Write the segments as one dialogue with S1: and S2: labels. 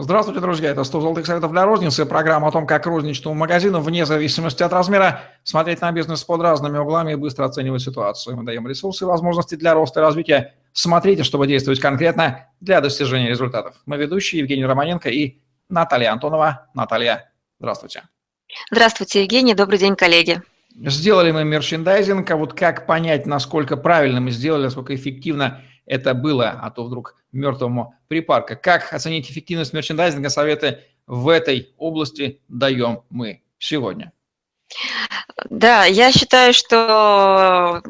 S1: Здравствуйте, друзья. Это 100 золотых советов для розницы. Программа о том, как розничному магазину, вне зависимости от размера, смотреть на бизнес под разными углами и быстро оценивать ситуацию. Мы даем ресурсы и возможности для роста и развития. Смотрите, чтобы действовать конкретно для достижения результатов. Мы ведущие Евгений Романенко и Наталья Антонова. Наталья, здравствуйте.
S2: Здравствуйте, Евгений. Добрый день, коллеги.
S1: Сделали мы мерчендайзинг, а вот как понять, насколько правильно мы сделали, насколько эффективно это было, а то вдруг мертвому припарка. Как оценить эффективность мерчендайзинга, советы в этой области даем мы сегодня.
S2: Да, я считаю, что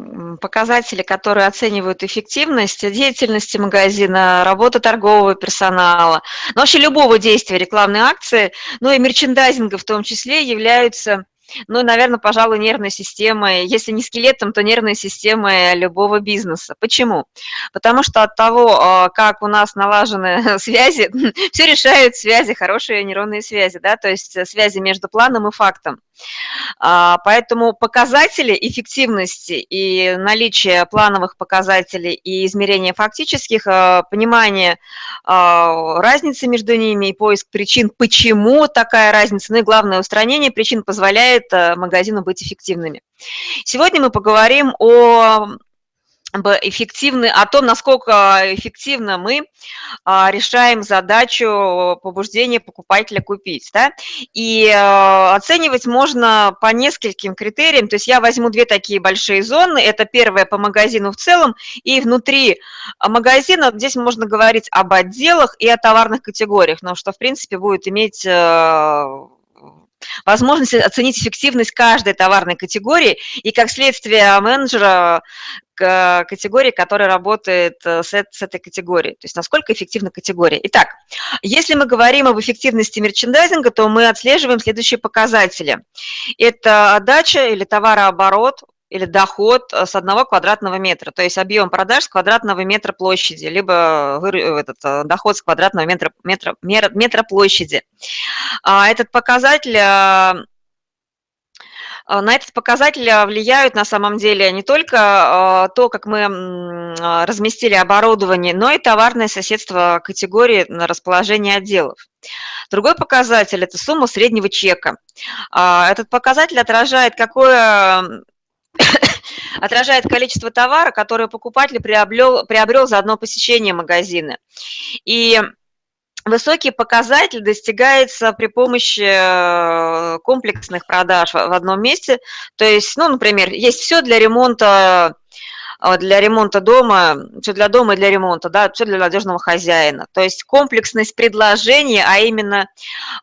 S2: показатели, которые оценивают эффективность деятельности магазина, работы торгового персонала, ну, вообще любого действия рекламной акции, ну и мерчендайзинга в том числе, являются ну, наверное, пожалуй, нервной системой, если не скелетом, то нервной системой любого бизнеса. Почему? Потому что от того, а, как у нас налажены связи, все решают связи, хорошие нейронные связи, да, то есть связи между планом и фактом. А, поэтому показатели эффективности и наличие плановых показателей и измерения фактических, а, понимание а, разницы между ними и поиск причин, почему такая разница, ну и главное, устранение причин позволяет магазину быть эффективными. Сегодня мы поговорим о эффективны, о том, насколько эффективно мы а, решаем задачу побуждения покупателя купить. Да? И а, оценивать можно по нескольким критериям. То есть я возьму две такие большие зоны. Это первое по магазину в целом, и внутри магазина здесь можно говорить об отделах и о товарных категориях, но что, в принципе, будет иметь э, возможность оценить эффективность каждой товарной категории и, как следствие, менеджера категории, которая работает э, с, с этой категорией, то есть насколько эффективна категория. Итак, если мы говорим об эффективности мерчендайзинга, то мы отслеживаем следующие показатели. Это отдача или товарооборот, или доход э, с одного квадратного метра, то есть объем продаж с квадратного метра площади, либо этот, э, доход с квадратного метра, метра, метра площади. А этот показатель э, на этот показатель влияют на самом деле не только то, как мы разместили оборудование, но и товарное соседство категории на расположение отделов. Другой показатель – это сумма среднего чека. А, этот показатель отражает, какое отражает количество товара, которое покупатель приобрел, приобрел за одно посещение магазина. И Высокий показатель достигается при помощи э, комплексных продаж в одном месте. То есть, ну, например, есть все для ремонта э, для ремонта дома, все для дома и для ремонта, да, все для надежного хозяина. То есть комплексность предложения, а именно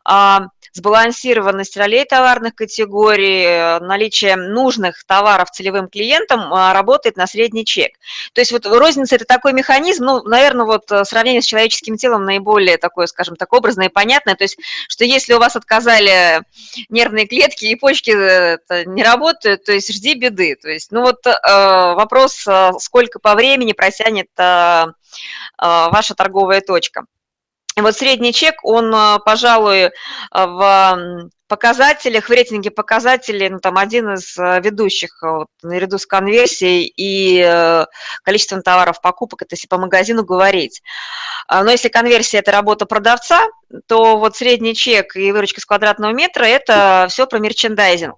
S2: а, сбалансированность ролей товарных категорий, э, наличие нужных товаров целевым клиентам а, работает на средний чек. То есть вот розница – это такой механизм, ну, наверное, вот э, сравнение с человеческим телом наиболее такое, скажем так, образное и понятное. То есть, что если у вас отказали нервные клетки и почки э, не работают, то есть жди беды. То есть, ну вот вопрос, сколько по времени просянет ваша торговая точка. Вот средний чек, он, а, пожалуй, а, в показателях, в рейтинге показателей, ну, там один из а, ведущих вот, наряду с конверсией и э, количеством товаров покупок, это если по магазину говорить. Но если конверсия – это работа продавца, то вот средний чек и выручка с квадратного метра – это все про мерчендайзинг.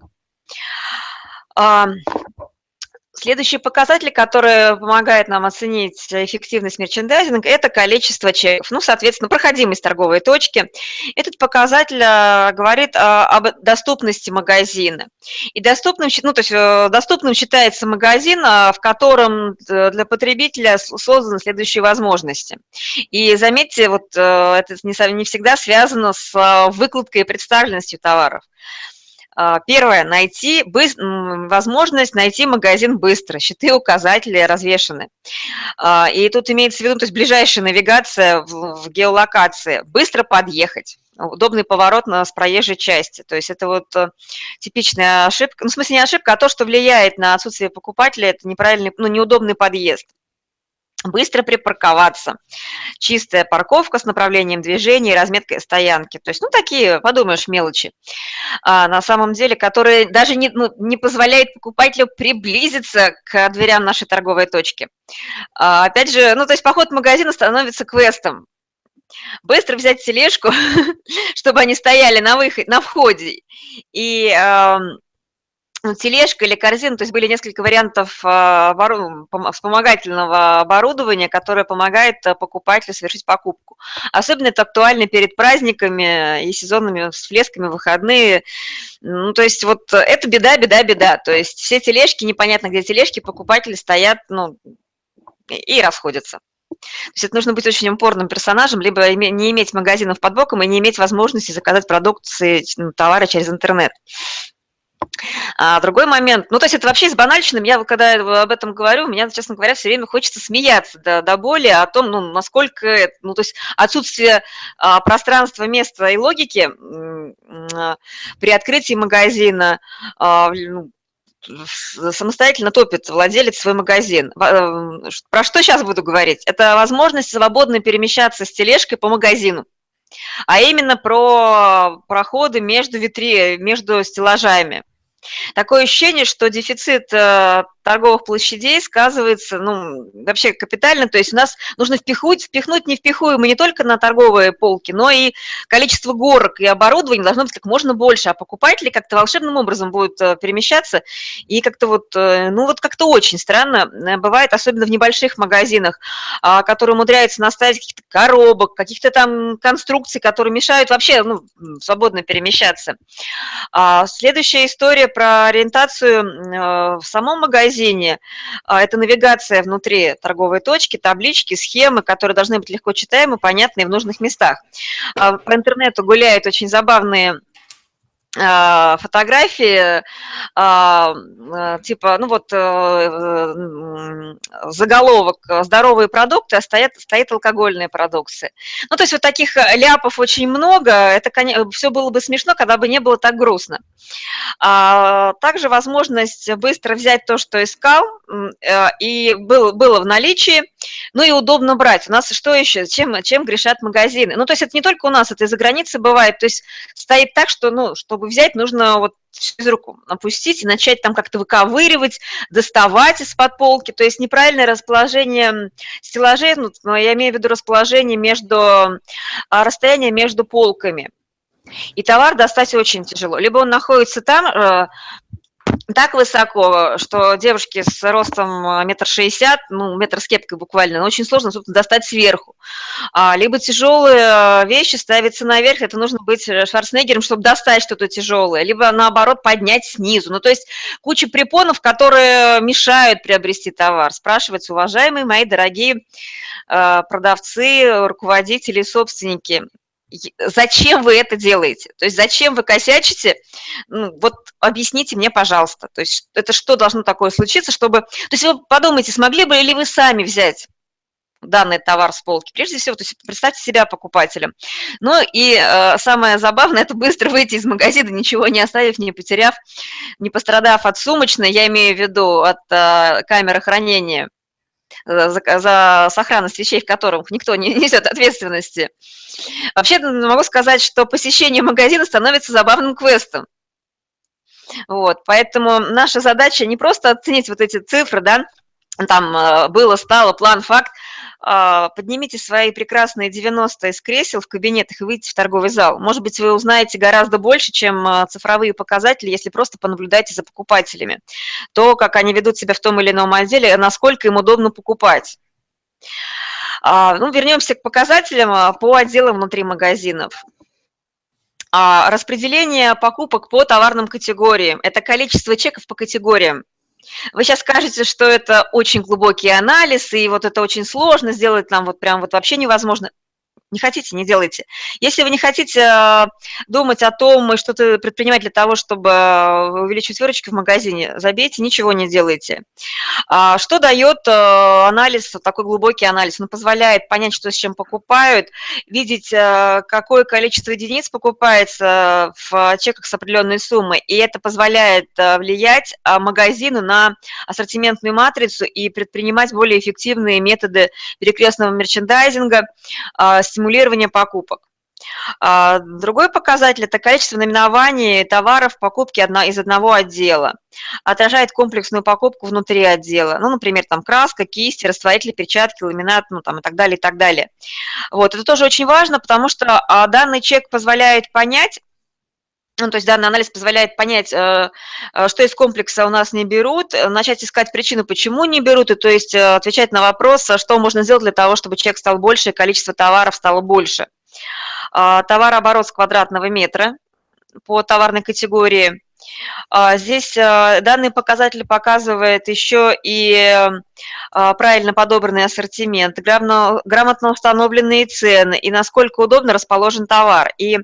S2: Следующий показатель, который помогает нам оценить эффективность мерчендайзинга, это количество чеков, ну, соответственно, проходимость торговой точки. Этот показатель э, говорит э, об доступности магазина. И доступным, ну, то есть э, доступным считается магазин, в котором для потребителя созданы следующие возможности. И заметьте, вот это не всегда связано с выкладкой и представленностью товаров. А, первое, найти возможность найти магазин быстро, щиты, указатели развешаны. А, и тут имеется в виду, то есть ближайшая навигация в геолокации, быстро подъехать удобный поворот на, с проезжей части. То есть это вот э, типичная ошибка, ну, в смысле не ошибка, а то, что влияет на отсутствие покупателя, это неправильный, ну, неудобный подъезд быстро припарковаться, чистая парковка с направлением движения и разметкой стоянки. То есть, ну, такие, подумаешь, мелочи, а, на самом деле, которые даже не, ну, не позволяют покупателю приблизиться к дверям нашей торговой точки. А, опять же, ну, то есть поход в магазин становится квестом, быстро взять тележку, чтобы они стояли на, выход, на входе, и ну, тележка или корзина, то есть были несколько вариантов а, вспомогательного оборудования, которое помогает э, покупателю совершить покупку. Особенно это актуально перед праздниками и сезонными всплесками, выходные. Ну, то есть вот это беда, беда, беда. То есть все тележки, непонятно где тележки, покупатели стоят, ну, и расходятся. То есть это нужно быть очень упорным персонажем, либо не иметь магазинов под боком и не иметь возможности заказать продукции, ну, товары через интернет. А другой момент, ну, то есть это вообще с банальщиным, я когда об этом говорю, меня, честно говоря, все время хочется смеяться до, до боли о том, ну, насколько, ну, то есть отсутствие а, пространства, места и логики а, при открытии магазина, а, ну, самостоятельно топит владелец свой магазин. Э, про что сейчас буду говорить? Это возможность свободно перемещаться с тележкой по магазину а именно про проходы между витри, между стеллажами. Такое ощущение, что дефицит э, торговых площадей сказывается, ну, вообще капитально, то есть у нас нужно впихнуть, впихнуть не впихуемо не только на торговые полки, но и количество горок и оборудования должно быть как можно больше, а покупатели как-то волшебным образом будут э, перемещаться, и как-то вот, э, ну, вот как-то очень странно бывает, особенно в небольших магазинах, а, которые умудряются наставить каких-то коробок, каких-то там конструкций, которые мешают вообще, ну, свободно перемещаться. А, следующая история про ориентацию э, в самом магазине. А, это навигация внутри торговой точки, таблички, схемы, которые должны быть легко читаемы, понятны в нужных местах. А, по интернету гуляют очень забавные фотографии, а, а, типа, ну вот, э, заголовок «Здоровые продукты», а стоят, стоит алкогольные продукции. Ну, то есть вот таких ляпов очень много, это все было бы смешно, когда бы не было так грустно. Также возможность быстро взять то, что искал, э, и было, было в наличии, ну и удобно брать. У нас что еще, чем, чем грешат магазины? Ну, то есть это не только у нас, это и за границей бывает, то есть стоит так, что, ну, чтобы взять, нужно вот из руку опустить и начать там как-то выковыривать, доставать из-под полки. То есть неправильное расположение стеллажей, ну, я имею в виду расположение между, а, расстояние между полками. И товар достать очень тяжело. Либо он находится там, э, так высоко, что девушки с ростом э, метр шестьдесят, ну, метр с кепкой буквально, но очень сложно, собственно, достать сверху. А, либо тяжелые э, вещи ставятся наверх, это нужно быть Шварценеггером, чтобы достать что-то тяжелое, либо, наоборот, поднять снизу. Ну, то есть куча препонов, которые мешают приобрести товар. Спрашивается, уважаемые мои дорогие э, продавцы, руководители, собственники, зачем вы это делаете? То есть зачем вы косячите? Ну, вот объясните мне, пожалуйста. То есть это что должно такое случиться, чтобы... То есть вы подумайте, смогли бы ли вы сами взять данный товар с полки. Прежде всего, то есть представьте себя покупателем. Ну и э, самое забавное, это быстро выйти из магазина, ничего не оставив, не потеряв, не пострадав от сумочной, я имею в виду от э, камеры хранения, за, за сохранность вещей, в которых никто не несет ответственности. Вообще могу сказать, что посещение магазина становится забавным квестом. Вот, поэтому наша задача не просто оценить вот эти цифры, да, там э, было, стало, план, факт, поднимите свои прекрасные 90 из кресел в кабинетах и выйдите в торговый зал. Может быть, вы узнаете гораздо больше, чем э, цифровые показатели, если просто понаблюдаете за покупателями. То, как они ведут себя в том или ином отделе, насколько им удобно покупать. А, ну, вернемся к показателям а, по отделам внутри магазинов. А, распределение покупок по товарным категориям – это количество чеков по категориям. Вы сейчас скажете, что это очень глубокий анализ, и вот это очень сложно сделать нам вот прям вот вообще невозможно. Не хотите, не делайте. Если вы не хотите э, думать о том, что-то предпринимать для того, чтобы э, увеличить выручки в магазине, забейте, ничего не делайте. А что дает э, анализ, такой глубокий анализ? Он позволяет понять, что с чем покупают, видеть, какое количество единиц покупается в чеках с определенной суммой, и это позволяет влиять магазину на ассортиментную матрицу и предпринимать более эффективные методы перекрестного мерчендайзинга, стимулирования покупок. А другой показатель – это количество наименований товаров в покупке из одного отдела. Отражает комплексную покупку внутри отдела. Ну, например, там краска, кисти, растворители, перчатки, ламинат, ну, там и так далее, и так далее. Вот, это тоже очень важно, потому что а, данный чек позволяет понять, ну, то есть данный анализ позволяет понять, э, э, что из комплекса у нас не берут, начать искать причину, почему не берут, и то есть э, отвечать на вопрос, что можно сделать для того, чтобы чек стал больше, и количество товаров стало больше. А, товарооборот с квадратного метра по товарной категории. А, здесь а, данный показатель показывает еще и правильно подобранный ассортимент, грамотно установленные цены и насколько удобно расположен товар. И,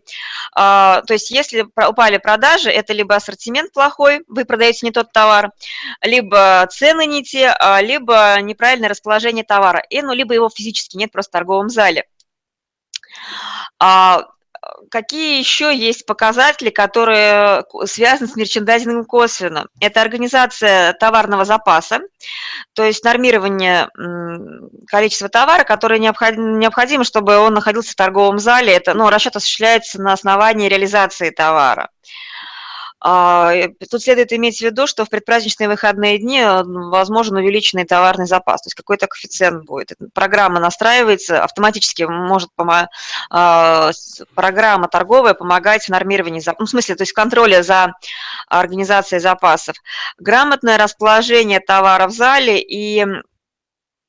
S2: то есть, если упали продажи, это либо ассортимент плохой, вы продаете не тот товар, либо цены не те, либо неправильное расположение товара, и, ну, либо его физически нет просто в торговом зале. Какие еще есть показатели, которые связаны с мерчендайзингом косвенно? Это организация товарного запаса, то есть нормирование количества товара, которое необходимо, чтобы он находился в торговом зале. Это, ну, расчет осуществляется на основании реализации товара. А, тут следует иметь в виду, что в предпраздничные выходные дни э, возможен увеличенный товарный запас, то есть какой-то коэффициент будет. Программа настраивается, автоматически может а, программа торговая помогать в нормировании, ну, в смысле, то есть контроле за организацией запасов. Грамотное расположение товара в зале и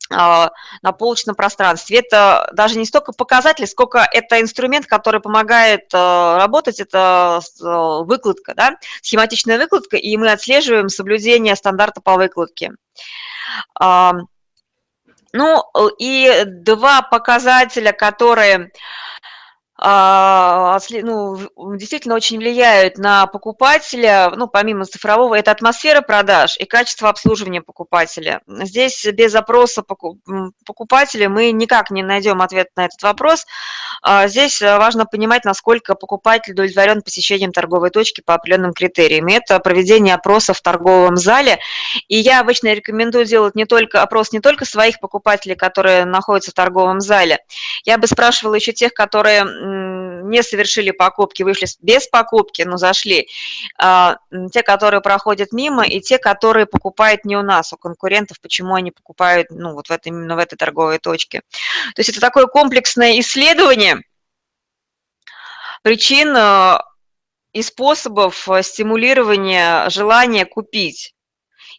S2: на полочном пространстве. Это даже не столько показатель, сколько это инструмент, который помогает а, работать, это а, выкладка, да, схематичная выкладка, и мы отслеживаем соблюдение стандарта по выкладке. Ну, и два показателя, которые а, ну, действительно очень влияют на покупателя, ну, помимо цифрового, это атмосфера продаж и качество обслуживания покупателя. Здесь без запроса покупателя мы никак не найдем ответ на этот вопрос. А, здесь важно понимать, насколько покупатель удовлетворен посещением торговой точки по определенным критериям. Это проведение опроса в торговом зале. И я обычно рекомендую делать не только опрос не только своих покупателей, которые находятся в торговом зале. Я бы спрашивала еще тех, которые не совершили покупки, вышли без покупки, но зашли, а, те, которые проходят мимо, и те, которые покупают не у нас, у конкурентов, почему они покупают ну, вот в этой, именно в этой торговой точке. То есть это такое комплексное исследование причин а, и способов стимулирования желания купить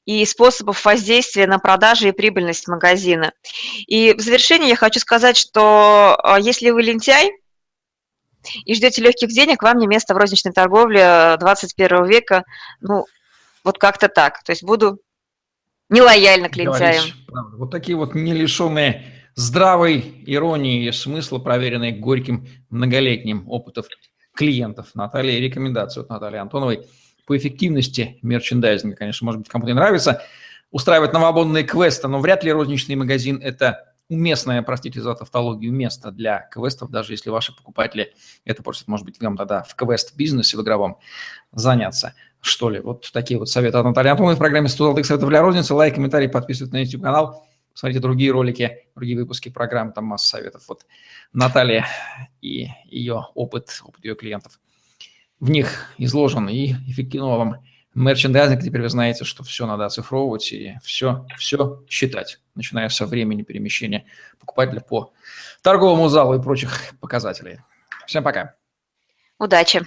S2: и способов воздействия на продажи и прибыльность магазина. И в завершение я хочу сказать, что а, если вы лентяй, и ждете легких денег, вам не место в розничной торговле 21 э, века. Ну, вот как-то так. То есть буду нелояльна к лентяям.
S1: Вот такие вот не лишенные здравой иронии и смысла, проверенные горьким многолетним опытом клиентов Наталья, рекомендацию от Натальи Антоновой по эффективности мерчендайзинга. Конечно, может быть, кому-то не нравится устраивать новобонные квесты, но вряд ли розничный магазин – это уместное, простите за тавтологию, место для квестов, даже если ваши покупатели это просят, может быть, вам тогда в квест-бизнесе, в игровом заняться, что ли. Вот такие вот советы от Натальи Антоновой в программе 100 золотых советов для розницы. Лайк, комментарий, подписывайтесь на YouTube-канал. Смотрите другие ролики, другие выпуски программ, там масса советов. Вот Наталья и ее опыт, опыт ее клиентов. В них изложен и эффективного вам мерчендайзинг, теперь вы знаете, что все надо оцифровывать и все, все считать, начиная со времени перемещения покупателя по торговому залу и прочих показателей. Всем пока.
S2: Удачи.